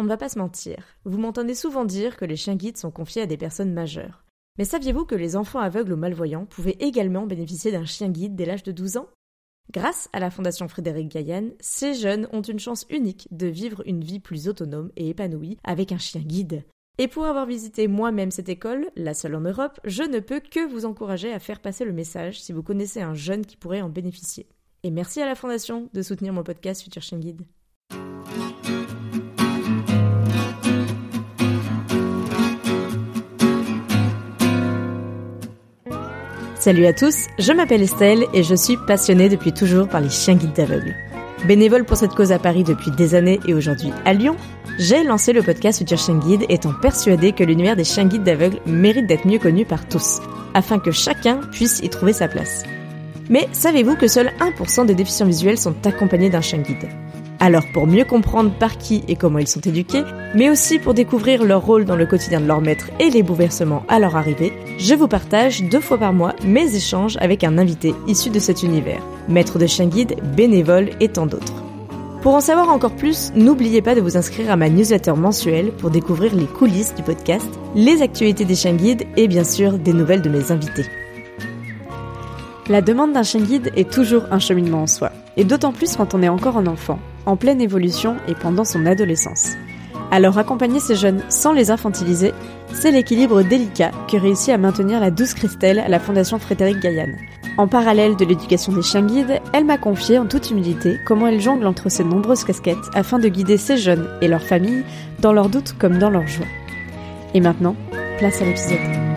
On ne va pas se mentir, vous m'entendez souvent dire que les chiens guides sont confiés à des personnes majeures. Mais saviez-vous que les enfants aveugles ou malvoyants pouvaient également bénéficier d'un chien guide dès l'âge de 12 ans? Grâce à la Fondation Frédéric Gaillan, ces jeunes ont une chance unique de vivre une vie plus autonome et épanouie avec un chien guide. Et pour avoir visité moi-même cette école, la seule en Europe, je ne peux que vous encourager à faire passer le message si vous connaissez un jeune qui pourrait en bénéficier. Et merci à la Fondation de soutenir mon podcast Futur Chien Guide. Salut à tous, je m'appelle Estelle et je suis passionnée depuis toujours par les chiens guides d'aveugles. Bénévole pour cette cause à Paris depuis des années et aujourd'hui à Lyon, j'ai lancé le podcast Futur Chien Guide étant persuadée que l'univers des chiens guides d'aveugles mérite d'être mieux connu par tous, afin que chacun puisse y trouver sa place. Mais savez-vous que seuls 1% des déficients visuels sont accompagnés d'un chien guide? Alors pour mieux comprendre par qui et comment ils sont éduqués, mais aussi pour découvrir leur rôle dans le quotidien de leur maître et les bouleversements à leur arrivée, je vous partage deux fois par mois mes échanges avec un invité issu de cet univers, maître de chien guide, bénévole et tant d'autres. Pour en savoir encore plus, n'oubliez pas de vous inscrire à ma newsletter mensuelle pour découvrir les coulisses du podcast, les actualités des chiens guides et bien sûr des nouvelles de mes invités. La demande d'un chien guide est toujours un cheminement en soi, et d'autant plus quand on est encore un enfant en pleine évolution et pendant son adolescence. Alors accompagner ces jeunes sans les infantiliser, c'est l'équilibre délicat que réussit à maintenir la douce Christelle à la Fondation Frédéric Gaillan. En parallèle de l'éducation des chiens guides, elle m'a confié en toute humilité comment elle jongle entre ses nombreuses casquettes afin de guider ces jeunes et leurs familles dans leurs doutes comme dans leurs joies. Et maintenant, place à l'épisode.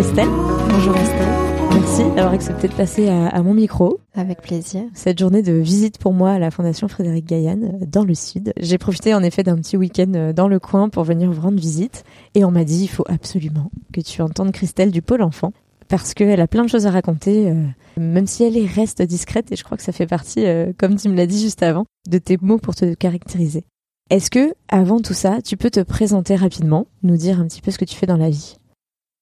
Christelle. Bonjour Estelle. Merci d'avoir accepté de passer à, mon micro. Avec plaisir. Cette journée de visite pour moi à la Fondation Frédéric Gaillan euh, dans le sud. J'ai profité en effet d'un petit week-end euh, dans le coin pour venir vous rendre visite. Et on m'a dit il faut absolument que tu entendes Christelle du Pôle Enfant parce qu'elle a plein de choses à raconter, euh, même si elle reste discrète, et je crois que ça fait partie, comme tu me l'as dit juste avant, de tes mots pour te caractériser. Est-ce que, avant tout ça, tu peux te présenter rapidement, nous dire un petit peu ce que tu fais dans la vie?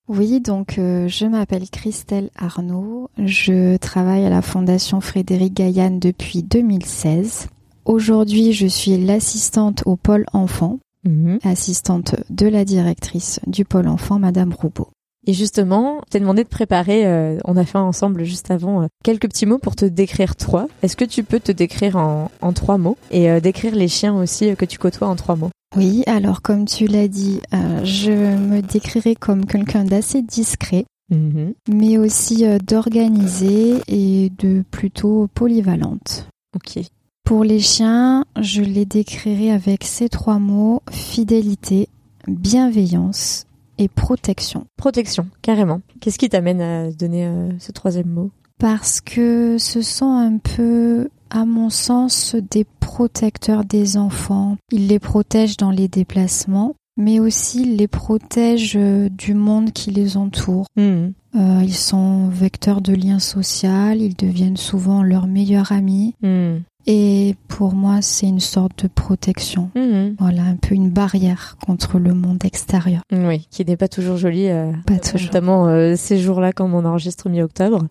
Oui, donc euh, je m'appelle Christelle Arnaud. Je travaille à la Fondation Frédéric Gaillan depuis 2016. Aujourd'hui, je suis l'assistante au pôle enfant, mhm. assistante de la directrice du pôle enfant, Madame Roubaud. Et justement, je t'ai demandé de préparer, euh, on a fait ensemble juste avant, euh, quelques petits mots pour te décrire toi. Est-ce que tu peux te décrire en, trois mots et décrire les chiens aussi que tu côtoies en trois mots? Oui, alors comme tu l'as dit, euh, je me décrirais comme quelqu'un d'assez discret, mhm. mais aussi euh, d'organisé et de plutôt polyvalente. Ok. Pour les chiens, je les décrirais avec ces trois mots fidélité, bienveillance et protection. Protection, carrément. Qu'est-ce qui t'amène à donner euh, ce troisième mot? Parce que ce sont un peu à mon sens, des protecteurs des enfants. Ils les protègent dans les déplacements, mais aussi les protègent euh, du monde qui les entoure. Hmm. Euh, ils sont vecteurs de liens sociaux, ils deviennent souvent leurs meilleurs amis. Hmm. Et pour moi, c'est une sorte de protection. Hmm. Voilà, un peu une barrière contre le monde extérieur. Oui, qui n'est pas toujours joli. Euh, pas toujours. Notamment ces jours-là, quand on enregistre mi-octobre.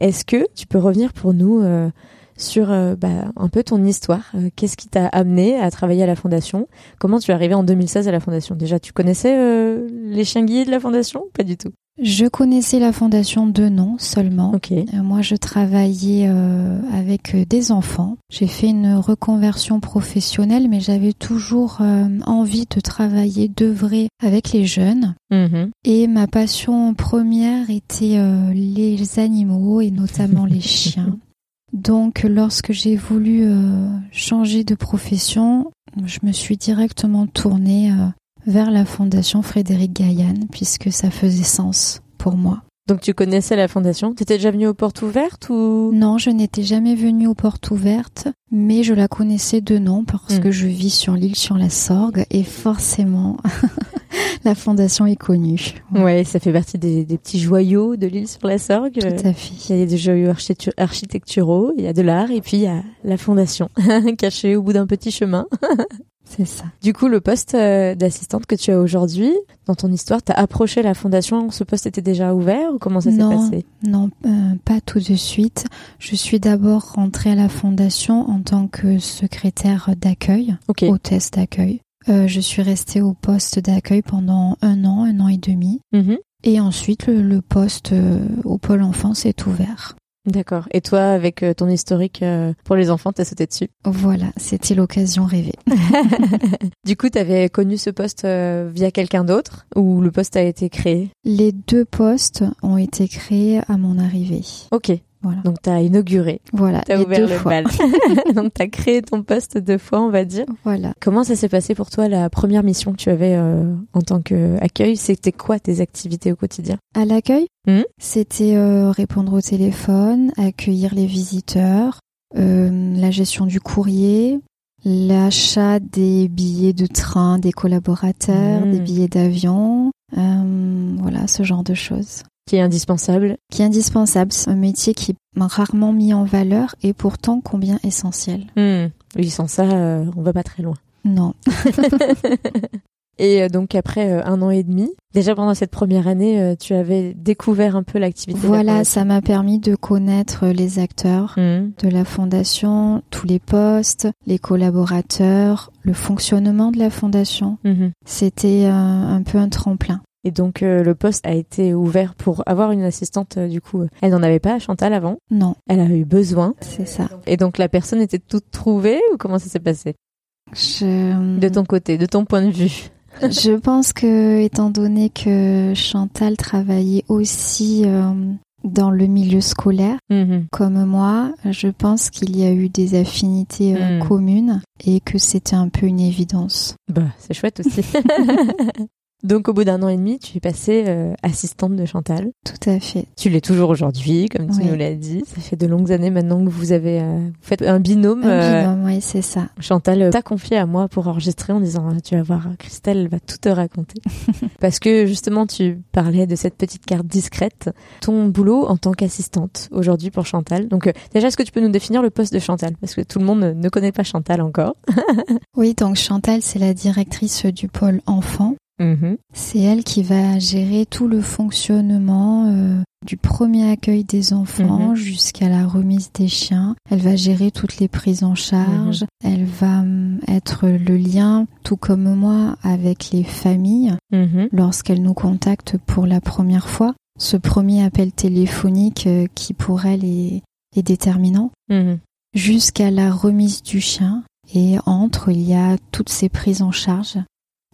Est-ce que tu peux revenir pour nous sur euh, bah, un peu ton histoire. Euh, qu'est-ce qui t'a amené à travailler à la fondation? Comment tu es arrivé en 2016 à la fondation? Déjà, tu connaissais euh, les chiens guides de la fondation Pas du tout? Je connaissais la fondation de nom seulement. Okay. moi, je travaillais avec des enfants. J'ai fait une reconversion professionnelle, mais j'avais toujours envie de travailler, d'œuvrer avec les jeunes. Mm-hmm. Et ma passion première était les animaux et notamment les chiens. Donc lorsque j'ai voulu euh, changer de profession, je me suis directement tournée euh, vers la fondation Frédéric Gaillan puisque ça faisait sens pour moi. Donc tu connaissais la fondation? T'étais déjà venue aux portes ouvertes ou? Non, je n'étais jamais venue aux portes ouvertes, mais je la connaissais de nom parce Mm. que je vis sur l'île sur la Sorgue et forcément la fondation est connue. Ouais, ça fait partie des, des petits joyaux de l'île sur la Sorgue. Tout à Il fait. y a des joyaux architectu- architecturaux, il y a de l'art et puis il y a la fondation cachée au bout d'un petit chemin. C'est ça. Du coup, le poste euh, d'assistante que tu as aujourd'hui, dans ton histoire, t'as approché la fondation, ce poste était déjà ouvert ou comment ça s'est passé? Non, euh, pas tout de suite. Je suis d'abord rentrée à la fondation en tant que secrétaire d'accueil, hôtesse d'accueil. Euh, je suis restée au poste d'accueil pendant un an, un an et demi. Mhm. Et ensuite, le, le poste euh, au pôle enfance est ouvert. D'accord. Et toi, avec euh, ton historique pour les enfants, t'as sauté dessus? Voilà, c'était l'occasion rêvée. du coup, t'avais connu ce poste via quelqu'un d'autre ou le poste a été créé? Les deux postes ont été créés à mon arrivée. Ok. Voilà. Donc t'as inauguré, Voilà, t'as les ouvert deux le fois. bal. Donc t'as créé ton poste deux fois, on va dire. Voilà. Comment ça s'est passé pour toi la première mission que tu avais euh, en tant qu'accueil C'était quoi tes activités au quotidien? À l'accueil, Mhm. c'était euh, répondre au téléphone, accueillir les visiteurs, euh, la gestion du courrier, l'achat des billets de train des collaborateurs, des billets d'avion, euh, voilà, ce genre de choses. Qui est indispensable Qui est indispensable, c'est un métier qui est rarement mis en valeur et pourtant combien essentiel. Hmm. Oui, sans ça, euh, on va pas très loin. Non, Et euh, donc après euh, un an et demi, déjà pendant cette première année, euh, tu avais découvert un peu l'activité. de la voilà, fondation. ça m'a permis de connaître les acteurs Hmm. de la fondation, tous les postes, les collaborateurs, le fonctionnement de la fondation. Mhm. C'était un peu un tremplin. Et donc euh, le poste a été ouvert pour avoir une assistante. euh, du coup, euh, elle n'en avait pas, Chantal, avant? Non, Elle a eu besoin. c'est ça. Et donc la personne était toute trouvée ou comment ça s'est passé? Je, De ton côté, de ton point de vue. je pense que, étant donné que Chantal travaillait aussi euh, dans le milieu scolaire, Mhm. comme moi, je pense qu'il y a eu des affinités euh, Mm. communes et que c'était un peu une évidence. Bah, c'est chouette aussi. Donc au bout d'un an et demi, tu es passée euh, assistante de Chantal. Tout à fait. Tu l'es toujours aujourd'hui, comme tu Oui. nous l'as dit. Ça fait de longues années maintenant que vous avez euh, vous faites un binôme. Un euh, binôme, oui, c'est ça. Chantal euh, t'a confié à moi pour enregistrer en disant Ah, tu vas voir Christelle elle va tout te raconter parce que justement tu parlais de cette petite carte discrète ton boulot en tant qu'assistante aujourd'hui pour Chantal donc euh, déjà est-ce que tu peux nous définir le poste de Chantal? Parce que tout le monde ne- ne connaît pas Chantal encore Oui, donc Chantal, c'est la directrice du pôle enfant. Mhm. C'est elle qui va gérer tout le fonctionnement euh, du premier accueil des enfants Mhm. jusqu'à la remise des chiens. Elle va gérer toutes les prises en charge. Mhm. Elle va hum, être le lien, tout comme moi, avec les familles lorsqu'elles nous contactent pour la première fois. Ce premier appel téléphonique euh, qui pour elle est, est déterminant jusqu'à la remise du chien. Et entre, il y a toutes ces prises en charge,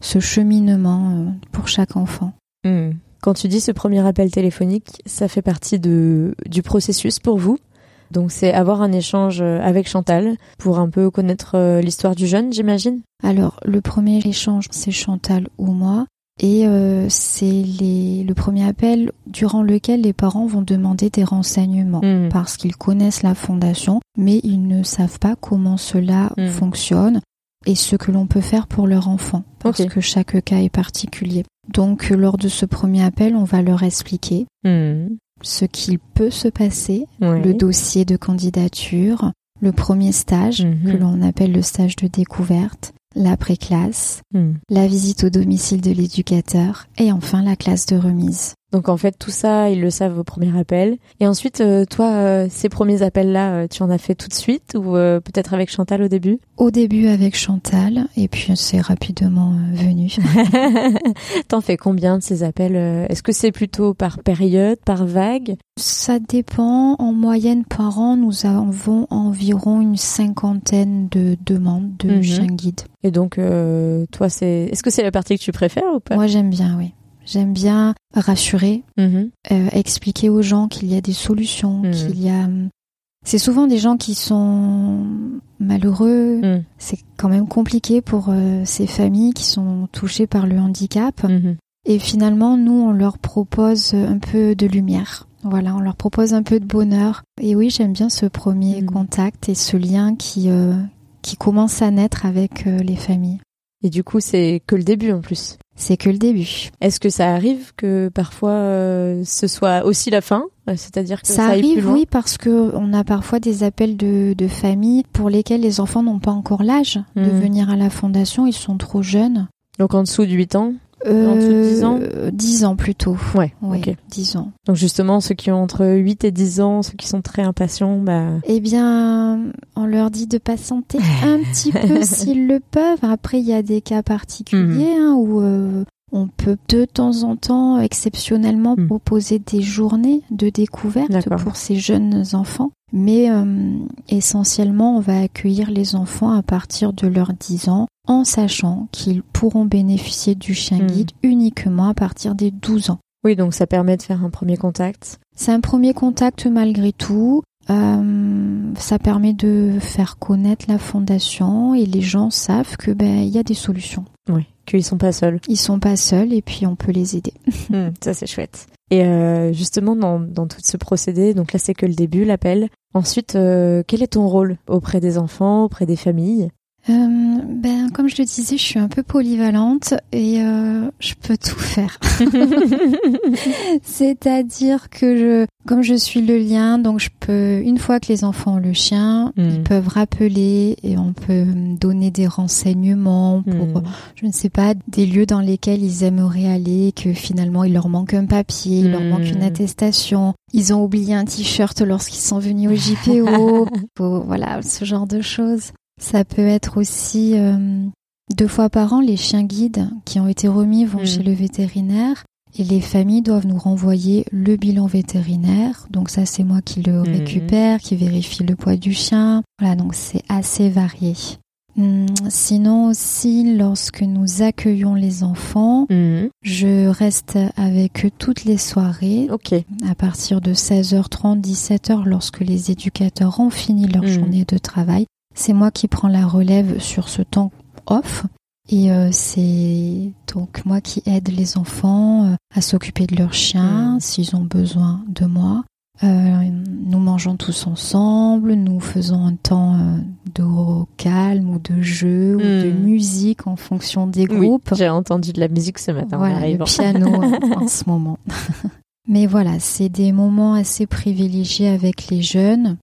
ce cheminement euh, pour chaque enfant. Mhm. quand tu dis ce premier appel téléphonique ça fait partie de du processus pour vous donc c'est avoir un échange euh, avec Chantal pour un peu connaître euh, l'histoire du jeune j'imagine? Alors, le premier échange, c'est Chantal ou moi. Et euh, c'est le premier appel durant lequel les parents vont demander des renseignements. Mhm. Parce qu'ils connaissent la fondation, mais ils ne savent pas comment cela Mhm. fonctionne et ce que l'on peut faire pour leur enfant. Parce que chaque cas est particulier. Donc, euh, lors de ce premier appel, on va leur expliquer Mhm. ce qu'il peut se passer, le dossier de candidature, le premier stage Mhm. que l'on appelle le stage de découverte, l'après-classe, Mhm. la visite au domicile de l'éducateur et enfin la classe de remise. Donc en fait tout ça ils le savent au premier appel et ensuite euh, toi euh, ces premiers appels là tu en as fait tout de suite ou euh, peut-être avec Chantal au début? Au début avec Chantal et puis c'est rapidement euh, venu. T'en fais combien de ces appels euh, Est-ce que c'est plutôt par période, par vague? Ça dépend. En moyenne par an, nous avons environ une cinquantaine de demandes de Mhm. chiens guides. Et donc toi c'est est-ce que c'est la partie que tu préfères ou pas? Moi j'aime bien, oui. J'aime bien rassurer, Mhm. euh, expliquer aux gens qu'il y a des solutions, Mhm. qu'il y a... C'est souvent des gens qui sont malheureux. Mhm. C'est quand même compliqué pour euh, ces familles qui sont touchées par le handicap. Et finalement, nous, on leur propose un peu de lumière. Voilà, on leur propose un peu de bonheur. Et oui, j'aime bien ce premier contact et ce lien qui, euh, qui commence à naître avec euh, les familles. Et du coup, c'est que le début en plus. C'est que le début. Est-ce que ça arrive que parfois euh, ce soit aussi la fin? Euh, C'est-à-dire que ça, Ça aille plus arrive, loin? oui, parce que on a parfois des appels de, de familles pour lesquels les enfants n'ont pas encore l'âge de Mhm. venir à la fondation. Ils sont trop jeunes. Donc en dessous de 8 ans En dessous de 10 ans Euh, 10 ans plutôt. Ouais, Oui, ok. 10 ans. Donc justement, ceux qui ont entre 8 et 10 ans, ceux qui sont très impatients, bah... Eh bien, on leur dit de patienter un petit peu s'ils le peuvent. Après, il y a des cas particuliers Mhm. hein, où euh, on peut de temps en temps, exceptionnellement, Mhm. proposer des journées de découverte pour ces jeunes enfants. Mais euh, essentiellement, on va accueillir les enfants à partir de leurs 10 ans en sachant qu'ils pourront bénéficier du chien Mhm. guide uniquement à partir des 12 ans. Oui, donc ça permet de faire un premier contact. C'est un premier contact malgré tout. Euh, ça permet de faire connaître la fondation et les gens savent que ben il y a des solutions. Oui, qu'ils sont pas seuls. Ils sont pas seuls et puis on peut les aider. Hmm, ça, c'est chouette. Et euh, justement, dans, dans tout ce procédé, donc là, c'est que le début, l'appel. Ensuite, euh, quel est ton rôle auprès des enfants, auprès des familles? Euh, ben comme je le disais, je suis un peu polyvalente et euh, je peux tout faire. C'est-à-dire que je, comme je suis le lien, donc je peux, une fois que les enfants ont le chien, Hmm. ils peuvent rappeler et on peut donner des renseignements pour Hmm. je ne sais pas, des lieux dans lesquels ils aimeraient aller, que finalement il leur manque un papier, il leur manque une Hmm. attestation, ils ont oublié un t-shirt lorsqu'ils sont venus au JPO, voilà, ce genre de choses. Ça peut être aussi euh, deux fois par an, les chiens guides qui ont été remis vont Hmm. chez le vétérinaire. Et les familles doivent nous renvoyer le bilan vétérinaire. Donc ça, c'est moi qui le Mhm. récupère, qui vérifie le poids du chien. Voilà, donc c'est assez varié. Hum, Sinon aussi, lorsque nous accueillons les enfants, Hmm. je reste avec eux toutes les soirées, Ok. à partir de 16h30, 17h, lorsque les éducateurs ont fini leur journée de travail. C'est moi qui prends la relève sur ce temps off. Et euh, c'est donc moi qui aide les enfants euh, à s'occuper de leurs chiens Mhm. s'ils ont besoin de moi. Euh, nous mangeons tous ensemble, nous faisons un temps euh, de calme ou de jeu ou de Mhm. musique en fonction des Oui, groupes. j'ai entendu de la musique ce matin en Voilà, le piano en ce moment. Mais voilà, c'est des moments assez privilégiés avec les jeunes,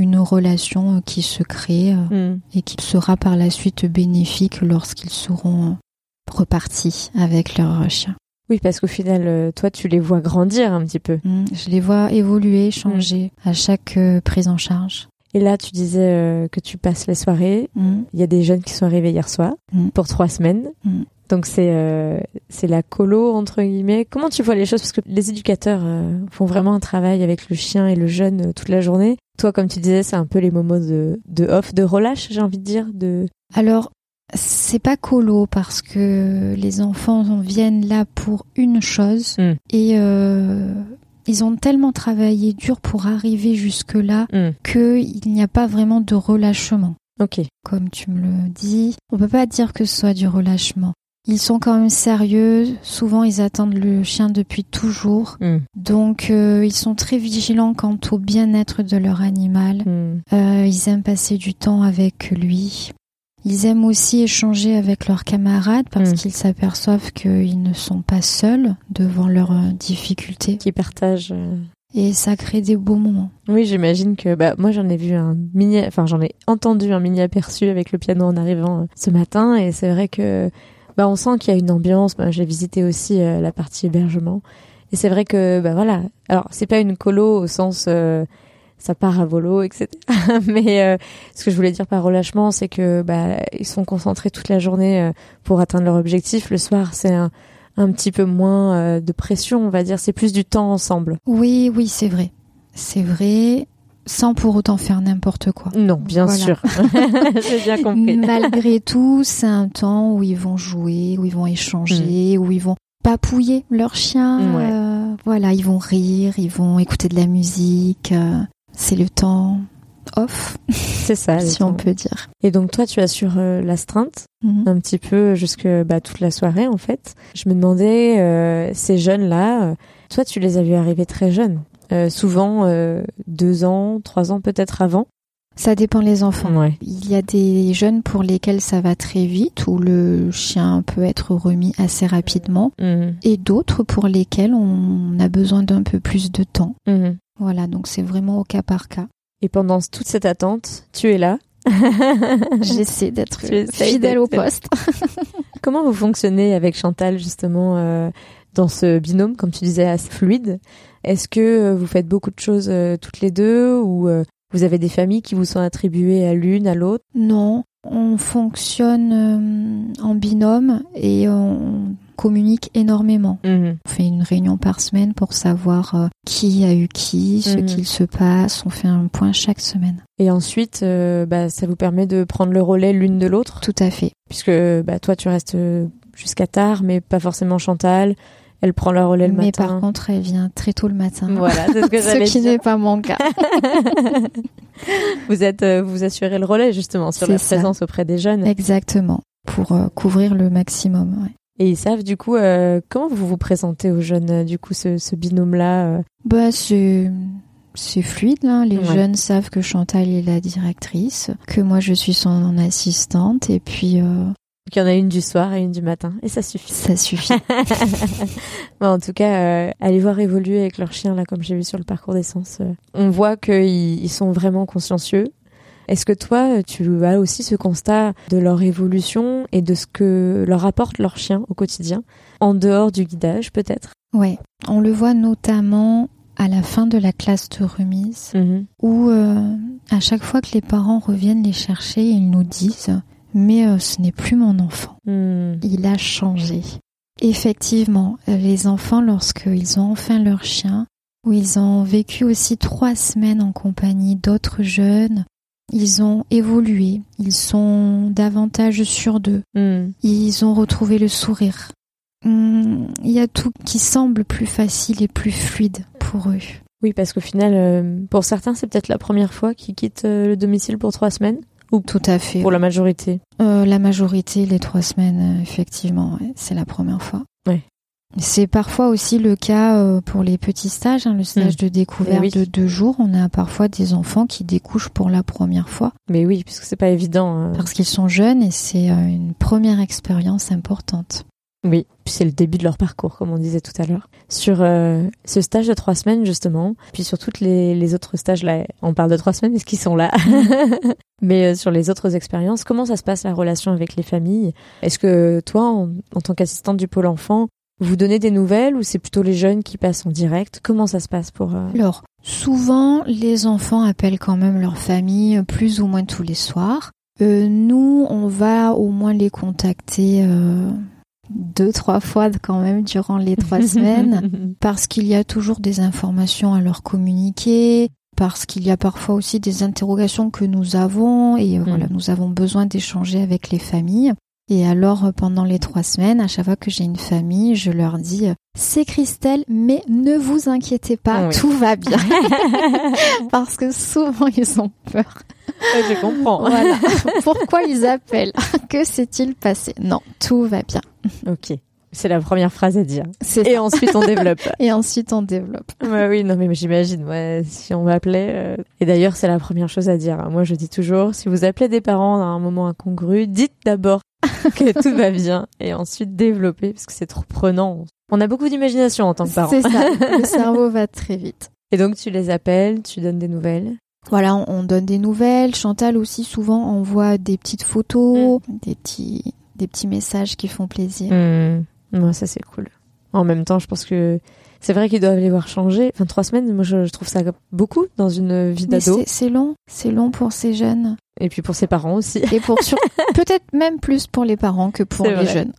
une relation euh, qui se crée euh, Hmm. et qui sera par la suite bénéfique lorsqu'ils seront repartis avec leur chien. Oui, parce qu'au final, euh, toi, tu les vois grandir un petit peu. Mm, Je les vois évoluer, changer à chaque euh, prise en charge. Et là, tu disais euh, que tu passes les soirées. Mm, Il y a des jeunes qui sont arrivés hier soir Mm. pour trois semaines. Mm. Donc c'est euh, c'est la colo entre guillemets. Comment tu vois les choses? Parce que les éducateurs euh, font vraiment un travail avec le chien et le jeune euh, toute la journée. Toi, comme tu disais, c'est un peu les moments de, de off, de relâche, j'ai envie de dire. De... Alors, c'est pas colo parce que les enfants viennent là pour une chose Mm. et euh, ils ont tellement travaillé dur pour arriver jusque-là Hmm. qu'il n'y a pas vraiment de relâchement. Ok. Comme tu me le dis, on peut pas dire que ce soit du relâchement. Ils sont quand même sérieux, souvent ils attendent le chien depuis toujours, Hmm. donc euh, ils sont très vigilants quant au bien-être de leur animal. Hmm. Euh, ils aiment passer du temps avec lui. Ils aiment aussi échanger avec leurs camarades parce Mm. qu'ils s'aperçoivent qu'ils ne sont pas seuls devant leurs euh, difficultés. Qui partagent. Et ça crée des beaux moments. Oui, j'imagine que bah moi j'en ai vu un mini, enfin j'en ai entendu un mini aperçu avec le piano en arrivant ce matin et c'est vrai que bah on sent qu'il y a une ambiance. Bah, j'ai visité aussi euh, la partie hébergement et c'est vrai que bah voilà. Alors c'est pas une colo au sens euh, ça part à volo, etc. Mais euh, ce que je voulais dire par relâchement, c'est que bah ils sont concentrés toute la journée euh, pour atteindre leur objectif. Le soir, c'est un un petit peu moins euh, de pression, on va dire. C'est plus du temps ensemble. Oui, oui, c'est vrai. C'est vrai, sans pour autant faire n'importe quoi. Non, bien Voilà. sûr. J'ai bien compris. Malgré tout, c'est un temps où ils vont jouer, où ils vont échanger, où ils vont papouiller leur chien. Mm. Ouais. euh, voilà, ils vont rire, ils vont écouter de la musique. euh, c'est le temps off, C'est ça. si on peut dire. Et donc toi, tu assures euh, l'astreinte Mhm. un petit peu jusque bah, toute la soirée en fait. Je me demandais, euh, ces jeunes-là, euh, toi tu les as vus arriver très jeunes, Euh, souvent euh, deux ans, trois ans peut-être avant. Ça dépend les enfants. Ouais. Il y a des jeunes pour lesquels ça va très vite, où le chien peut être remis assez rapidement, Mhm. et d'autres pour lesquels on a besoin d'un peu plus de temps. Mhm. Voilà, donc c'est vraiment au cas par cas. Et pendant toute cette attente, tu es là. J'essaie d'être fidèle au poste. Comment vous fonctionnez avec Chantal justement euh, dans ce binôme, comme tu disais, assez fluide? Est-ce que euh, vous faites beaucoup de choses euh, toutes les deux ou euh, vous avez des familles qui vous sont attribuées à l'une, à l'autre? Non, on fonctionne en binôme et on communique énormément. Mhm. On fait une réunion par semaine pour savoir qui a eu qui, ce Mhm. qu'il se passe. On fait un point chaque semaine. Et ensuite, euh, bah, ça vous permet de prendre le relais l'une de l'autre, Tout à fait. puisque bah, toi tu restes jusqu'à tard, mais pas forcément Chantal. Elle prend le relais le Mais matin. par contre, elle vient très tôt le matin. Voilà, c'est ce que ce j'allais qui dire. n'est pas mon cas. vous êtes, euh, vous assurez le relais justement sur la ça. présence auprès des jeunes. Exactement. Pour euh, couvrir le maximum. ouais. Et ils savent du coup euh, comment vous vous présentez aux jeunes, euh, du coup ce, ce binôme-là. euh, Bah, c'est. C'est fluide, hein. les Ouais. jeunes savent que Chantal est la directrice, que moi je suis son assistante, et puis euh, qu'il y en a une du soir et une du matin, et ça suffit. ça suffit. Bon, en tout cas, euh, allez voir évoluer avec leur chien là, comme j'ai vu sur le parcours d'essence. euh, on voit qu'ils ils sont vraiment consciencieux. Est-ce que toi, tu as aussi ce constat de leur évolution et de ce que leur apporte leur chien au quotidien, en dehors du guidage peut-être? Ouais, on le voit notamment à la fin de la classe de remise, Mhm. où euh, à chaque fois que les parents reviennent les chercher, ils nous disent mais euh, ce n'est plus mon enfant, Hmm. il a changé. Effectivement, les enfants, lorsqu'ils ont enfin leur chien, où ils ont vécu aussi trois semaines en compagnie d'autres jeunes, ils ont évolué, ils sont davantage sûrs d'eux, Hmm. ils ont retrouvé le sourire. Hum, Il y a tout qui semble plus facile et plus fluide pour eux. Oui, parce qu'au final, euh, pour certains, c'est peut-être la première fois qu'ils quittent euh, le domicile pour trois semaines, Tout à fait. pour la majorité. Euh, la majorité, les trois semaines, euh, effectivement, ouais, c'est la première fois. Ouais. C'est parfois aussi le cas euh, pour les petits stages, hein, le stage de découverte oui. de deux jours. On a parfois des enfants qui découchent pour la première fois Mais oui, puisque c'est pas évident. euh. parce qu'ils sont jeunes et c'est une première expérience importante. Oui, puis c'est le début de leur parcours, comme on disait tout à l'heure. Sur euh, ce stage de trois semaines, justement, puis sur toutes les, les autres stages, là, on parle de trois semaines, est-ce qu'ils sont là? Mais euh, sur les autres expériences, comment ça se passe la relation avec les familles? Est-ce que toi, en, en tant qu'assistante du pôle enfant, vous donnez des nouvelles ou c'est plutôt les jeunes qui passent en direct? Comment ça se passe pour... euh, Alors, souvent, les enfants appellent quand même leur famille euh, plus ou moins tous les soirs. Euh, nous, on va au moins les contacter euh, deux, trois fois quand même durant les trois semaines, parce qu'il y a toujours des informations à leur communiquer, parce qu'il y a parfois aussi des interrogations que nous avons, et euh, voilà, nous avons besoin d'échanger avec les familles. Et alors, euh, pendant les trois semaines, à chaque fois que j'ai une famille, je leur dis euh, c'est Christelle, mais ne vous inquiétez pas, Oui. tout va bien. Parce que souvent, ils ont peur. Ouais, je comprends. Voilà. Pourquoi ils appellent? Que s'est-il passé? Non, tout va bien. Ok, c'est la première phrase à dire. Et ça. ensuite, on développe. Et ensuite, on développe. Ouais, oui, non, mais j'imagine, ouais, si on m'appelait. euh, Et d'ailleurs, c'est la première chose à dire. Moi, je dis toujours, si vous appelez des parents à un moment incongru, dites d'abord que tout va bien et ensuite développez parce que c'est trop prenant. On a beaucoup d'imagination en tant que parent. C'est ça. Le cerveau va très vite. Et donc, tu les appelles, tu donnes des nouvelles? Voilà, on, on donne des nouvelles. Chantal aussi souvent envoie des petites photos, des petits, des petits messages qui font plaisir. Hmm. Ouais, ça, c'est cool. En même temps, je pense que c'est vrai qu'ils doivent les voir changer. Enfin, trois semaines, moi, je, je trouve ça beaucoup dans une vie d'ado. c'est long, c'est long pour ces jeunes. Et puis pour ses parents aussi. Et pour sur- peut-être même plus pour les parents que pour les vrai. jeunes.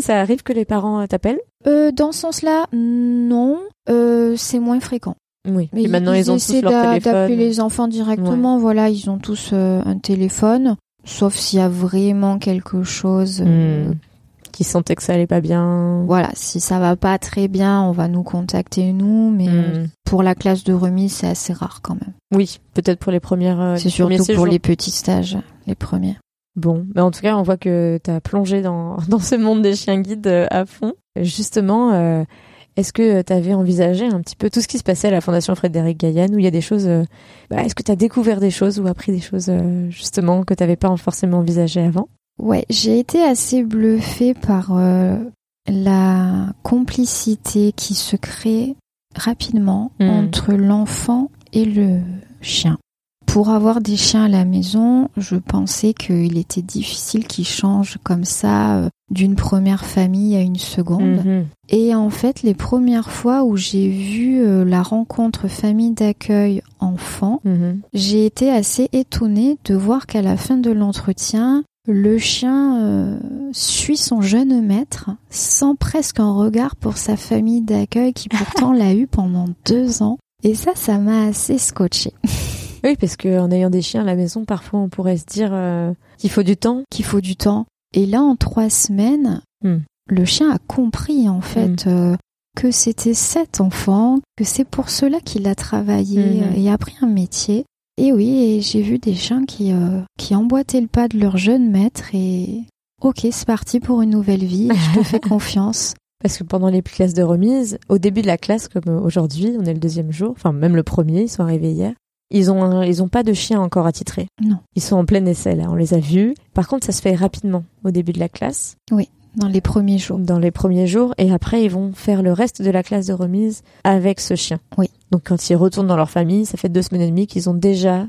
ça arrive que les parents euh, t'appellent Euh, dans ce sens-là, non, euh, c'est moins fréquent. Oui. Mais Et maintenant, ils, ont tous leur téléphone. d'appeler les enfants directement. Voilà, ils ont tous euh, un téléphone, sauf s'il y a vraiment quelque chose Hmm. Qui sentaient que ça allait pas bien. Voilà, si ça va pas très bien, on va nous contacter nous, mais Hmm. pour la classe de remise, c'est assez rare quand même. Oui, peut-être pour les premières. euh, c'est surtout pour les petits stages, les premiers. Bon, mais en tout cas, on voit que tu as plongé dans, dans ce monde des chiens guides euh, à fond. Justement, euh, est-ce que tu avais envisagé un petit peu tout ce qui se passait à la Fondation Frédéric Gaillan, où il y a des choses... euh, bah, est-ce que tu as découvert des choses ou appris des choses, euh, justement, que tu n'avais pas forcément envisagées avant? Ouais, j'ai été assez bluffée par euh, la complicité qui se crée rapidement Hmm. entre l'enfant et le chien. Pour avoir des chiens à la maison, je pensais qu'il était difficile qu'ils changent comme ça euh, d'une première famille à une seconde. Mhm. Et en fait, les premières fois où j'ai vu euh, la rencontre famille d'accueil enfant, Mhm. j'ai été assez étonnée de voir qu'à la fin de l'entretien, le chien euh, suit son jeune maître sans presque un regard pour sa famille d'accueil qui pourtant l'a eu pendant deux ans. Et ça, ça m'a assez scotché. Oui, parce qu'en ayant des chiens à la maison, parfois on pourrait se dire euh, qu'il faut du temps. Qu'il faut du temps. Et là, en trois semaines, Hmm. le chien a compris en fait euh, que c'était cet enfant, que c'est pour cela qu'il a travaillé Mhm. euh, et appris un métier. Et oui, et j'ai vu des chiens qui, euh, qui emboîtaient le pas de leur jeune maître et ok, c'est parti pour une nouvelle vie, je te fais confiance. Parce que pendant les classes de remise, au début de la classe, comme aujourd'hui, on est le deuxième jour, enfin même le premier, ils sont arrivés hier, ils ont un- ils ont pas de chien encore attitré. Non. Ils sont en plein essai là, on les a vus. Par contre, ça se fait rapidement au début de la classe, Dans les premiers jours. dans les premiers jours, et après ils vont faire le reste de la classe de remise avec ce chien. Oui. Donc quand ils retournent dans leur famille, ça fait deux semaines et demie qu'ils ont déjà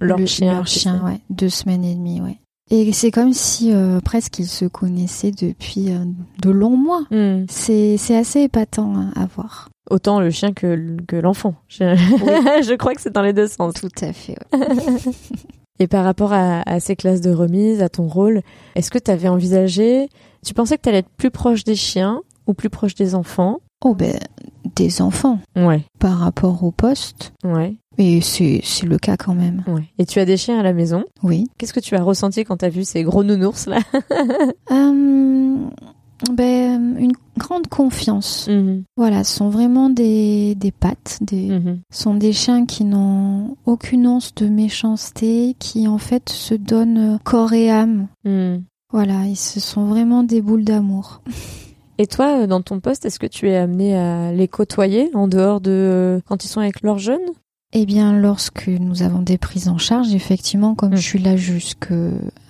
leur Le- chien. Leur chien, ouais. Deux semaines et demie, ouais. Et c'est comme si euh, presque ils se connaissaient depuis euh, de longs mois. Hmm. C'est assez épatant hein, à voir. Autant le chien que, que l'enfant. Je... je crois que c'est dans les deux sens. Tout à fait. ouais. Et par rapport à, à ces classes de remise, à ton rôle, est-ce que tu avais envisagé, tu pensais que tu allais être plus proche des chiens ou plus proche des enfants? Oh ben, des enfants Ouais, par rapport au poste. ouais, Et c'est le cas quand même. ouais. Et tu as des chiens à la maison? Oui. Qu'est-ce que tu as ressenti quand tu as vu ces gros nounours là? Euh, ben, une grande confiance. Mhm, Voilà, ce sont vraiment des, des pattes, des, mhm. ce sont des chiens qui n'ont aucune once de méchanceté, qui en fait se donnent corps et âme. Mhm. Voilà, et ce sont vraiment des boules d'amour. Et toi, euh, dans ton poste, est-ce que tu es amené à les côtoyer en dehors de euh, quand ils sont avec leurs jeunes? Eh bien, lorsque nous avons des prises en charge, effectivement, comme Mm. je suis là jusqu'à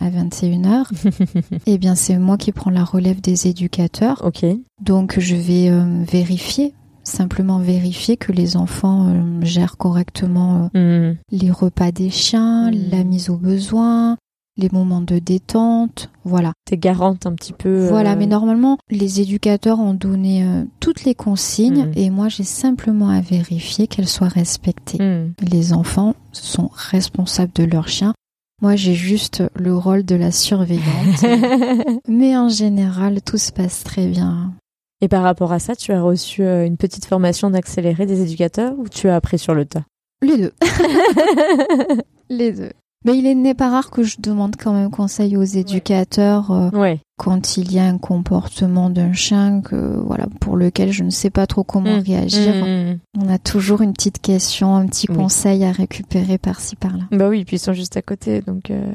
21h, eh bien, c'est moi qui prends la relève des éducateurs. Ok. Donc, je vais euh, vérifier, simplement vérifier que les enfants euh, gèrent correctement euh, Mhm. les repas des chiens, Mm. la mise au besoin, les moments de détente, voilà. T'es garante un petit peu. Voilà, euh, mais normalement, les éducateurs ont donné euh, toutes les consignes Mm. et moi, j'ai simplement à vérifier qu'elles soient respectées. mhm. Les enfants sont responsables de leur chien. Moi, j'ai juste le rôle de la surveillante. Mais en général, tout se passe très bien. Et par rapport à ça, tu as reçu euh, une petite formation d'accéléré des éducateurs ou tu as appris sur le tas? Les deux. Les deux. Mais il n'est pas rare que je demande quand même conseil aux éducateurs euh, Ouais. quand il y a un comportement d'un chien que voilà pour lequel je ne sais pas trop comment Mm. réagir. Mhm. On a toujours une petite question, un petit Oui. conseil à récupérer par-ci par-là. Bah oui, puis ils sont juste à côté, donc euh,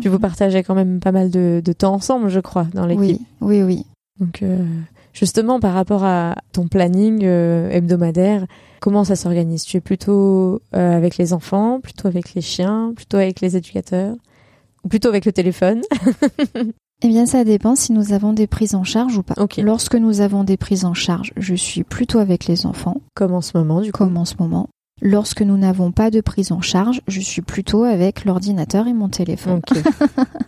puis vous partagez quand même pas mal de, de temps ensemble, je crois, dans l'équipe. Oui, oui, oui. Donc euh, justement, par rapport à ton planning euh, hebdomadaire, comment ça s'organise? Tu es plutôt euh, avec les enfants, plutôt avec les chiens, plutôt avec les éducateurs, ou plutôt avec le téléphone? Eh bien, ça dépend si nous avons des prises en charge ou pas. Lorsque nous avons des prises en charge, je suis plutôt avec les enfants, Comme en ce moment, du coup. comme en ce moment. Lorsque nous n'avons pas de prise en charge, je suis plutôt avec l'ordinateur et mon téléphone.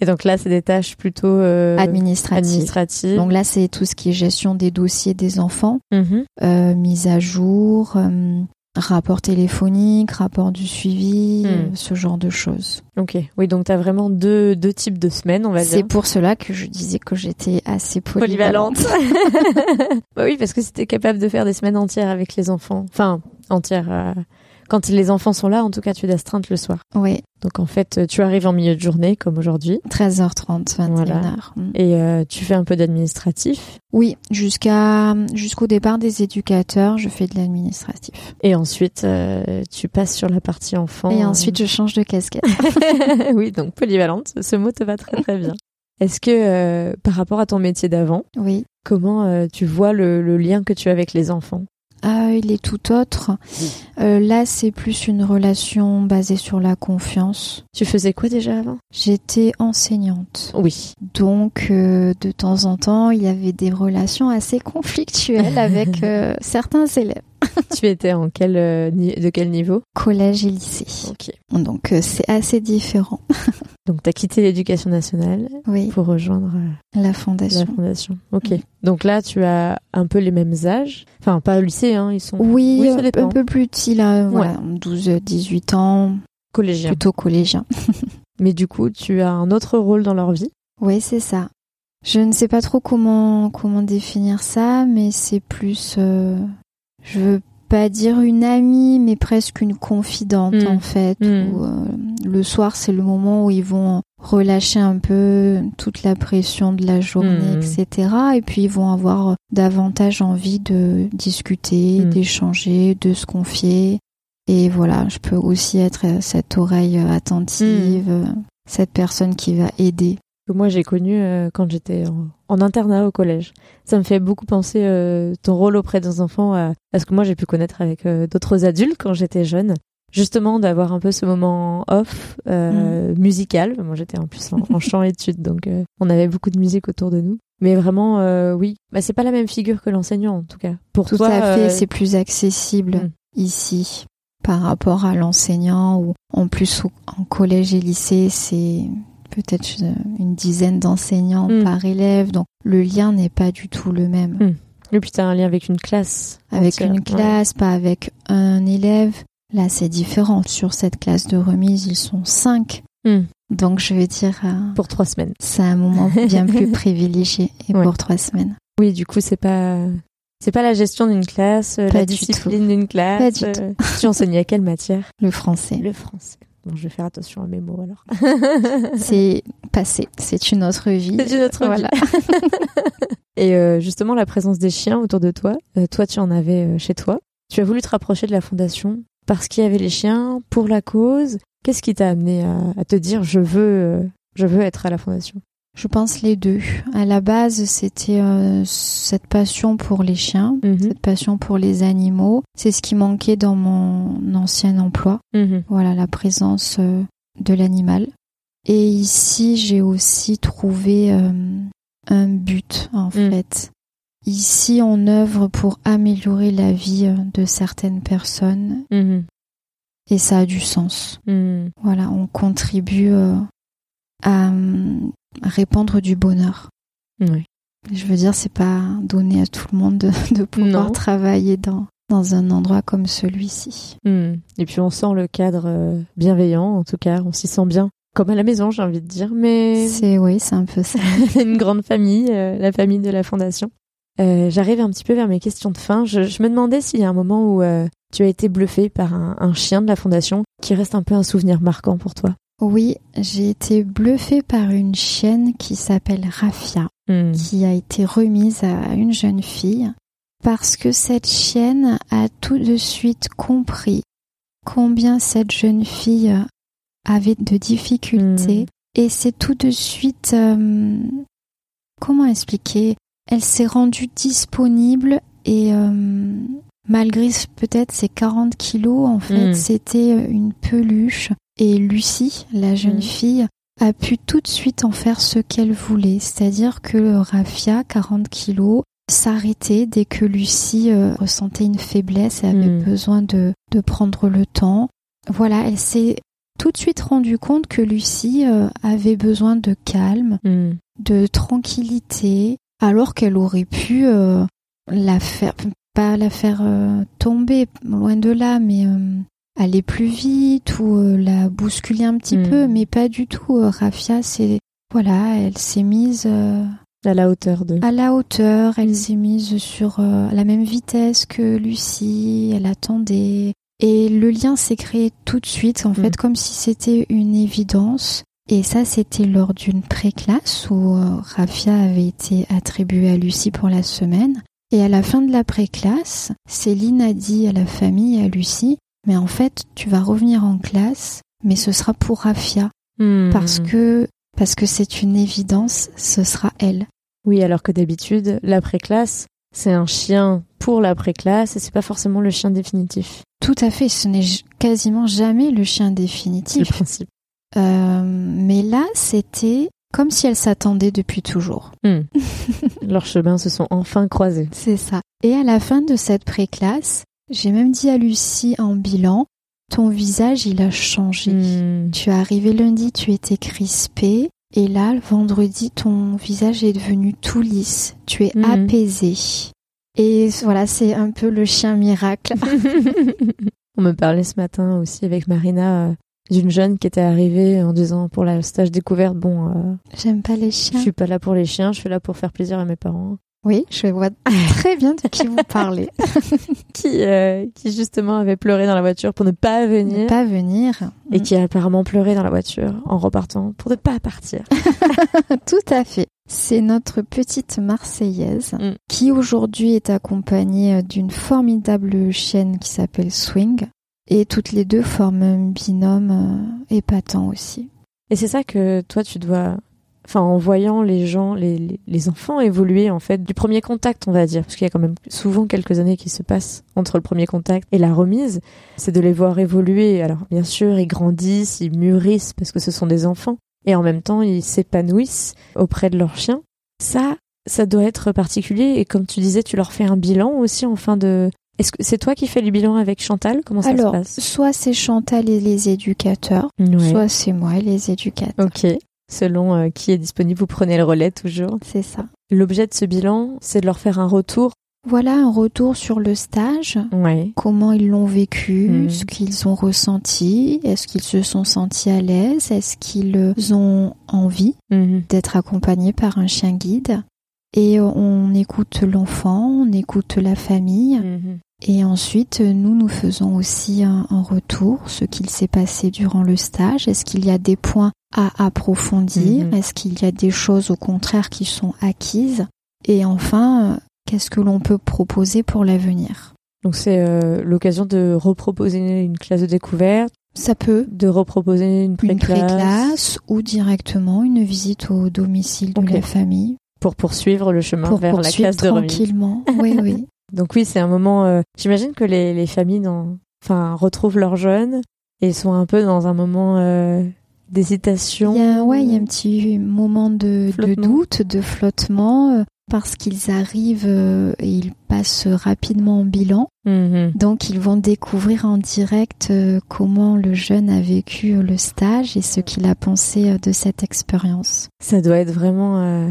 Et donc là, c'est des tâches plutôt euh, administratives. Donc là, c'est tout ce qui est gestion des dossiers des enfants, Mhm. euh, mise à jour, euh, rapport téléphonique, rapport du suivi, Hmm. ce genre de choses. Ok. Oui, donc tu as vraiment deux, deux types de semaines, on va C'est dire. pour cela que je disais que j'étais assez polyvalente. bah oui, parce que si t'es capable de faire des semaines entières avec les enfants, enfin, entières, euh, Quand les enfants sont là, en tout cas, tu es d'astreinte le soir. Oui. Donc en fait, tu arrives en milieu de journée, comme aujourd'hui. 13h30, 21h. Voilà. Et euh, tu fais un peu d'administratif Oui, jusqu'à jusqu'au départ des éducateurs, je fais de l'administratif. Et ensuite, euh, tu passes sur la partie enfant. Et ensuite, je change de casquette. oui, donc polyvalente, ce mot te va très très bien. Est-ce que euh, par rapport à ton métier d'avant, oui. comment tu vois le, le lien que tu as avec les enfants? Ah, il est tout autre. Euh, là, c'est plus une relation basée sur la confiance. Tu faisais quoi déjà avant? J'étais enseignante. Oui. Donc, euh, de temps en temps, il y avait des relations assez conflictuelles avec euh, certains élèves. tu étais en quel, de quel niveau? Collège et lycée. Ok. Donc, c'est assez différent. Donc, tu as quitté l'éducation nationale oui. pour rejoindre la fondation. La fondation. Ok. Donc là, tu as un peu les mêmes âges. Enfin, pas au lycée, hein, ils sont. Oui, un peu plus petits là, voilà, 12, 18 ans. Collégien. Plutôt collégien. Mais du coup, tu as un autre rôle dans leur vie? Oui, c'est ça. Je ne sais pas trop comment comment définir ça, mais c'est plus. Euh, je veux pas dire une amie, mais presque une confidente Mm. en fait. Mm. Où, euh, le soir, c'est le moment où ils vont relâcher un peu toute la pression de la journée, Mm. etc. Et puis ils vont avoir davantage envie de discuter, d'échanger, de se confier. Et voilà, je peux aussi être cette oreille attentive, cette personne qui va aider. Que moi j'ai connu euh, quand j'étais en, en internat au collège. Ça me fait beaucoup penser euh, ton rôle auprès des enfants à, à ce que moi j'ai pu connaître avec euh, d'autres adultes quand j'étais jeune. Justement d'avoir un peu ce moment off euh, musical. Moi j'étais en plus en, en chant études donc on avait beaucoup de musique autour de nous. Mais vraiment oui, bah, c'est pas la même figure que l'enseignant en tout cas. Pour Tout toi, à fait, c'est plus accessible Mm. ici par rapport à l'enseignant ou en plus en collège et lycée, c'est peut-être une dizaine d'enseignants Mm. par élève, donc le lien n'est pas du tout le même. Mm. et puis t'as un lien avec une classe. Avec entière. une Ouais. classe, pas avec un élève. Là, c'est différent. Sur cette classe de remise, ils sont cinq. Mm. Donc, je veux dire, euh, Pour trois semaines. c'est un moment bien plus privilégié et Ouais. pour trois semaines. Oui, du coup, c'est pas c'est pas la gestion d'une classe, euh, Pas la discipline d'une classe. Pas du euh, tu enseignais à quelle matière? Le français, Le français. Bon, je vais faire attention à mes mots alors. c'est passé. C'est une autre vie. C'est une autre Voilà. Et euh, justement, la présence des chiens autour de toi, euh, toi tu en avais euh, chez toi. Tu as voulu te rapprocher de la fondation parce qu'il y avait les chiens, pour la cause. Qu'est-ce qui t'a amené à, à te dire je veux, je veux être à la fondation? Je pense les deux. À la base, c'était euh, cette passion pour les chiens, Mhm. cette passion pour les animaux. C'est ce qui manquait dans mon ancien emploi. Mhm. Voilà, la présence euh, de l'animal. Et ici, j'ai aussi trouvé euh, un but, en Mm. fait. Ici, on œuvre pour améliorer la vie de certaines personnes Mhm. et ça a du sens. Mhm. Voilà, on contribue à euh, répandre du bonheur. Ouais. Je veux dire, c'est pas donné à tout le monde de, de pouvoir Non. travailler dans, dans un endroit comme celui-ci. Mhm. Et puis on sent le cadre euh, bienveillant, en tout cas, on s'y sent bien. Comme à la maison, j'ai envie de dire, mais C'est oui, c'est un peu ça. une grande famille, euh, la famille de la fondation. Euh, J'arrive un petit peu vers mes questions de fin. Je, je me demandais s'il y a un moment où euh, tu as été bluffé par un, un chien de la fondation qui reste un peu un souvenir marquant pour toi. Oui, j'ai été bluffée par une chienne qui s'appelle Rafia, Hmm. qui a été remise à une jeune fille, parce que cette chienne a tout de suite compris combien cette jeune fille avait de difficultés, et c'est tout de suite... euh, comment expliquer Elle s'est rendue disponible et... euh, Malgré peut-être ses 40 kilos, en fait, Mm. c'était une peluche. Et Lucie, la jeune Mm. fille, a pu tout de suite en faire ce qu'elle voulait. C'est-à-dire que le Rafia, 40 kilos, s'arrêtait dès que Lucie euh, ressentait une faiblesse et avait Mm. besoin de, de prendre le temps. Voilà, elle s'est tout de suite rendue compte que Lucie euh, avait besoin de calme, Hmm. de tranquillité, alors qu'elle aurait pu euh, la faire, pas la faire tomber, loin de là, mais aller plus vite ou euh, la bousculer un petit Mm. peu, mais pas du tout. Euh, Rafia, c'est voilà, elle s'est mise euh, À la hauteur de. à la hauteur, elle Mm. s'est mise sur euh, la même vitesse que Lucie, elle attendait, Et le lien s'est créé tout de suite, en fait, Mm. comme si c'était une évidence. Et ça, c'était lors d'une pré-classe où euh, Rafia avait été attribuée à Lucie pour la semaine. Et à la fin de la pré-classe, Céline a dit à la famille à Lucie, mais en fait, tu vas revenir en classe, mais ce sera pour Rafia. Hmm. Parce que, parce que c'est une évidence, ce sera elle. Oui, alors que d'habitude, l'après-classe, c'est un chien pour l'après-classe et c'est pas forcément le chien définitif. Tout à fait, ce n'est quasiment jamais le chien C'est le définitif. principe. Euh, mais là, c'était comme si elle s'attendait depuis toujours. Hmm. Leurs chemins se sont enfin croisés. C'est ça. Et à la fin de cette pré-classe, j'ai même dit à Lucie en bilan, ton visage, il a changé. Hmm. Tu es arrivé lundi, tu étais crispé. Et là, le vendredi, ton visage est devenu tout lisse. Tu es Mhm. apaisé. Et voilà, c'est un peu le chien miracle. On me parlait ce matin aussi avec Marina euh, d'une jeune qui était arrivée en disant pour la stage découverte, bon, euh, J'aime pas les je chiens. suis pas là pour les chiens, je suis là pour faire plaisir à mes parents. Oui, je vois très bien de qui vous parlez. Qui, euh, qui justement avait pleuré dans la voiture pour ne pas Ne venir. pas venir. Et qui a apparemment pleuré dans la voiture en repartant pour ne pas partir. Tout à fait. C'est notre petite Marseillaise Mm. qui aujourd'hui est accompagnée euh, d'une formidable chienne qui s'appelle Swing. Et toutes les deux forment un binôme euh, épatant aussi. Et c'est ça que toi tu dois, enfin en voyant les gens, les, les, les enfants évoluer en fait du premier contact on va dire, parce qu'il y a quand même souvent quelques années qui se passent entre le premier contact et la remise, c'est de les voir évoluer. Alors bien sûr ils grandissent, ils mûrissent parce que ce sont des enfants et en même temps ils s'épanouissent auprès de leur chien. Ça, ça doit être particulier et comme tu disais tu leur fais un bilan aussi en fin de... Est-ce que c'est toi qui fais le bilan avec Chantal? Comment ça Alors, se passe? soit c'est Chantal et les éducateurs, Ouais. soit c'est moi et les éducateurs. Ok. Selon euh, qui est disponible, vous prenez le relais toujours. C'est ça. L'objet de ce bilan, c'est de leur faire un retour. Voilà un retour sur le stage. Ouais. Comment ils l'ont vécu, Mhm. ce qu'ils ont ressenti, est-ce qu'ils se sont sentis à l'aise, est-ce qu'ils ont envie Mhm. d'être accompagnés par un chien guide? Et on écoute l'enfant, on écoute la famille. Mhm. Et ensuite, nous, nous faisons aussi un, un retour, ce qu'il s'est passé durant le stage. Est-ce qu'il y a des points à approfondir Mhm. Est-ce qu'il y a des choses au contraire qui sont acquises? Et enfin, euh, qu'est-ce que l'on peut proposer pour l'avenir? Donc c'est euh, l'occasion de reproposer une classe de découverte, Ça peut de reproposer une une pré-classe pré-classe ou directement une visite au domicile de la famille pour poursuivre le chemin pour vers la classe de remise. tranquillement. Oui, oui. Donc oui, c'est un moment. euh, J'imagine que les, les familles, dans... enfin, retrouvent leurs jeunes et sont un peu dans un moment euh, d'hésitation. Il y a, ouais, il y a un petit moment de, doute, de flottement, euh, parce qu'ils arrivent euh, et ils passent rapidement en bilan. Mhm. Donc, ils vont découvrir en direct euh, comment le jeune a vécu euh, le stage et ce qu'il a pensé euh, de cette expérience. Ça doit être vraiment. euh,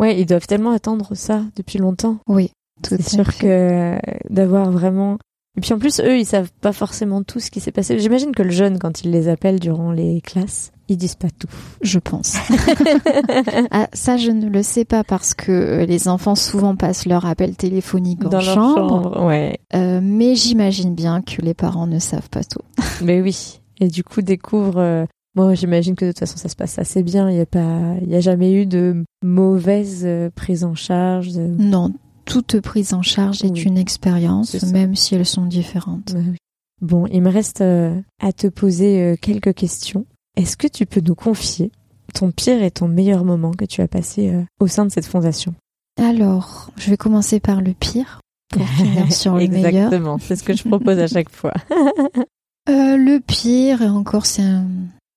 Ouais, ils doivent tellement attendre ça depuis longtemps. Oui, tout C'est sûr fait. que euh, d'avoir vraiment. Et puis en plus, eux, ils savent pas forcément tout ce qui s'est passé. J'imagine que le jeune, quand il les appelle durant les classes, ils disent pas tout. Je pense. ah, ça, je ne le sais pas parce que euh, les enfants souvent passent leur appel téléphonique en Dans leur chambre. chambre. Ouais. Euh, mais j'imagine bien que les parents ne savent pas tout. Mais oui. Et du coup, découvre. euh, Moi, j'imagine que de toute façon, ça se passe assez bien. Il y a pas, il y a jamais eu de mauvaise euh, prise en charge. de- Non, toute prise en charge est Oui. une expérience, même si elles sont différentes. Oui. Bon, il me reste euh, à te poser quelques questions. Est-ce que tu peux nous confier ton pire et ton meilleur moment que tu as passé euh, au sein de cette fondation? Alors, je vais commencer par le pire pour finir sur le meilleur. Exactement, c'est ce que je propose à chaque fois. Euh, le pire, et encore c'est un,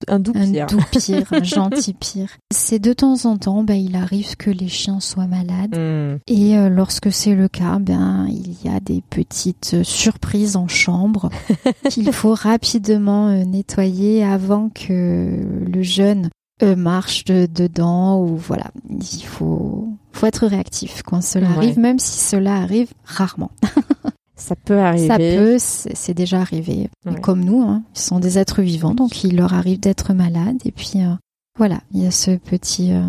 Un doux un pire. doux pire, un gentil pire. C'est de temps en temps, ben, il arrive que les chiens soient malades. Hmm. Et euh, lorsque c'est le cas, ben il y a des petites euh, surprises en chambre qu'il faut rapidement euh, nettoyer avant que le jeune euh, marche de- dedans ou voilà. Il faut faut être réactif quand cela Ouais. arrive, même si cela arrive rarement. Ça peut arriver. Ça peut, c'est déjà arrivé. Ouais. Comme nous, hein, ils sont des êtres vivants, donc il leur arrive d'être malades. Et puis euh, voilà, il y a ce petit euh,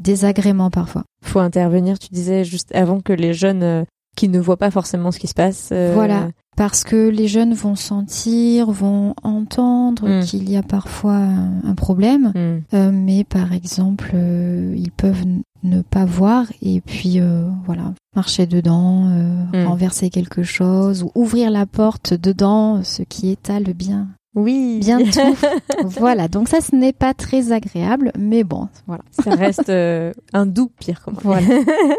désagrément parfois. Faut intervenir, tu disais juste avant que les jeunes euh, qui ne voient pas forcément ce qui se passe. euh, Voilà. parce que les jeunes vont sentir, vont entendre Mm. qu'il y a parfois un, un problème, Mm. Euh, mais par exemple, euh, ils peuvent ne pas voir et puis voilà, marcher dedans, Mm. renverser quelque chose ou ouvrir la porte dedans, ce qui étale bien, Oui. bien tout. voilà, donc ça, ce n'est pas très agréable, mais bon, voilà. Ça reste euh, un doux pire. Comme. Voilà.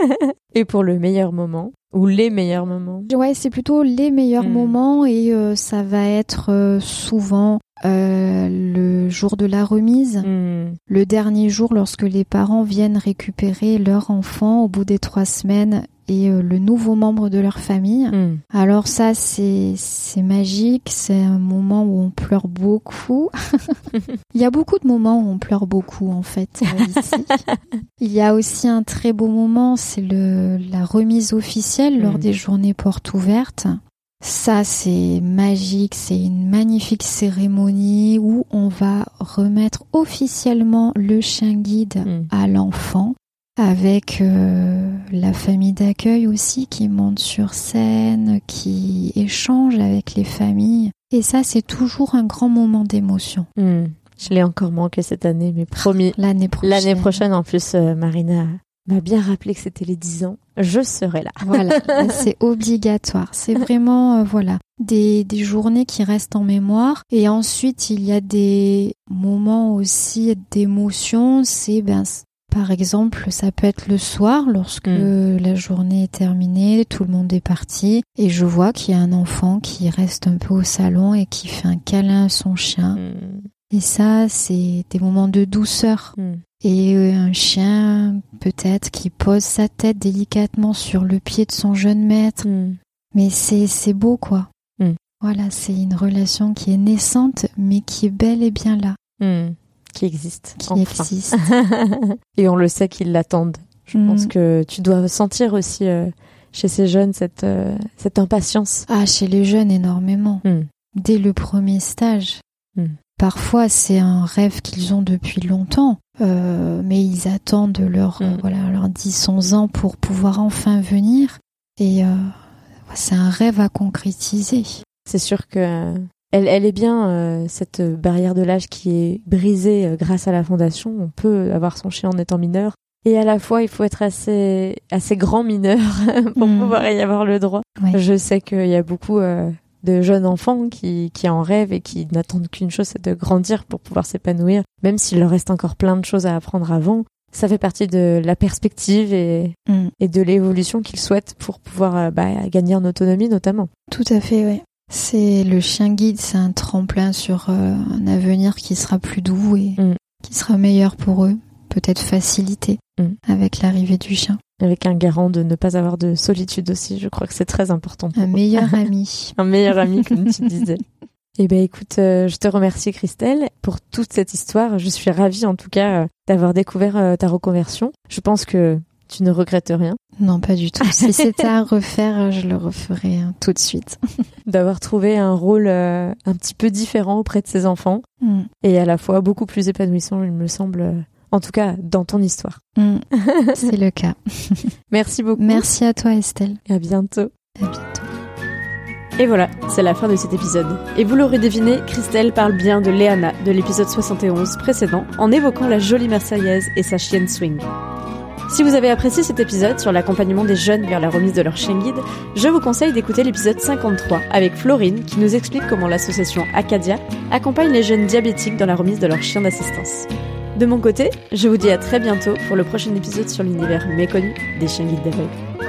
Et pour le meilleur moment ou les meilleurs moments? Ouais, c'est plutôt les meilleurs Mm. moments et euh, ça va être euh, souvent euh, le jour de la remise, Mm. le dernier jour lorsque les parents viennent récupérer leur enfant au bout des trois semaines et euh, le nouveau membre de leur famille. Mm. Alors ça, c'est magique, c'est un moment où on pleure beaucoup. Il y a beaucoup de moments où on pleure beaucoup en fait ici. Il y a aussi un très beau moment, c'est la remise officielle lors Mhm. des journées portes ouvertes. Ça, c'est magique, c'est une magnifique cérémonie où on va remettre officiellement le chien guide Mm. à l'enfant avec euh, la famille d'accueil aussi qui monte sur scène, qui échange avec les familles. Et ça, c'est toujours un grand moment d'émotion. Mm. Je l'ai encore manqué cette année, mais promis. L'année prochaine. L'année prochaine, en plus, euh, Marina m'a bien rappelé que c'était les 10 ans. Je serai là. Voilà, là, c'est obligatoire. C'est vraiment, euh, voilà, des, des journées qui restent en mémoire. Et ensuite, il y a des moments aussi d'émotion. C'est, ben, par exemple, ça peut être le soir, lorsque Mm. la journée est terminée, tout le monde est parti, et je vois qu'il y a un enfant qui reste un peu au salon et qui fait un câlin à son chien. Mm. Et ça, c'est des moments de douceur. Mm. Et euh, un chien, peut-être, qui pose sa tête délicatement sur le pied de son jeune maître. Mais c'est, beau, quoi. Voilà, c'est une relation qui est naissante, mais qui est bel et bien là. Qui existe. qui enfin. existe. Et on le sait qu'ils l'attendent. Je Mm. pense que tu dois sentir aussi euh, chez ces jeunes cette, euh, cette impatience. Ah, chez les jeunes, énormément. Mm. Dès le premier stage. Mm. Parfois, c'est un rêve qu'ils ont depuis longtemps, euh, mais ils attendent leur, voilà, leurs 10-11 ans pour pouvoir enfin venir. Et c'est un rêve à concrétiser. C'est sûr que elle, elle est bien euh, cette barrière de l'âge qui est brisée euh, grâce à la fondation. On peut avoir son chien en étant mineur. Et à la fois, il faut être assez, assez grand mineur pour Mm. pouvoir y avoir le droit. Ouais. Je sais qu'il y a beaucoup euh, de jeunes enfants qui, qui en rêvent et qui n'attendent qu'une chose, c'est de grandir pour pouvoir s'épanouir, même s'il leur reste encore plein de choses à apprendre avant. Ça fait partie de la perspective et, Mm. et de l'évolution qu'ils souhaitent pour pouvoir euh, bah, gagner en autonomie notamment. Tout à fait, oui. C'est le chien guide, c'est un tremplin sur euh, un avenir qui sera plus doux et Mm. qui sera meilleur pour eux, peut-être facilité Mm. avec l'arrivée du chien. Avec un garant de ne pas avoir de solitude aussi, je crois que c'est très important. pour Un meilleur ami. un meilleur ami, comme tu disais. Eh ben écoute, euh, je te remercie Christelle pour toute cette histoire. Je suis ravie en tout cas euh, d'avoir découvert euh, ta reconversion. Je pense que tu ne regrettes rien, Non, pas du tout. Si c'était à refaire, je le referais hein, tout de suite. d'avoir trouvé un rôle euh, un petit peu différent auprès de ses enfants Mm. et à la fois beaucoup plus épanouissant, il me semble, euh, en tout cas dans ton histoire. Mm. C'est le cas. Merci beaucoup. Merci à toi, Estelle. Et à bientôt. À bientôt. Et voilà, c'est la fin de cet épisode. Et vous l'aurez deviné, Christelle parle bien de Léana de l'épisode 71 précédent en évoquant la jolie Marseillaise et sa chienne swing. Si vous avez apprécié cet épisode sur l'accompagnement des jeunes vers la remise de leur chien guide, je vous conseille d'écouter l'épisode 53 avec Florine qui nous explique comment l'association Acadia accompagne les jeunes diabétiques dans la remise de leur chien d'assistance. De mon côté, je vous dis à très bientôt pour le prochain épisode sur l'univers méconnu des chiens guides d'aveugles.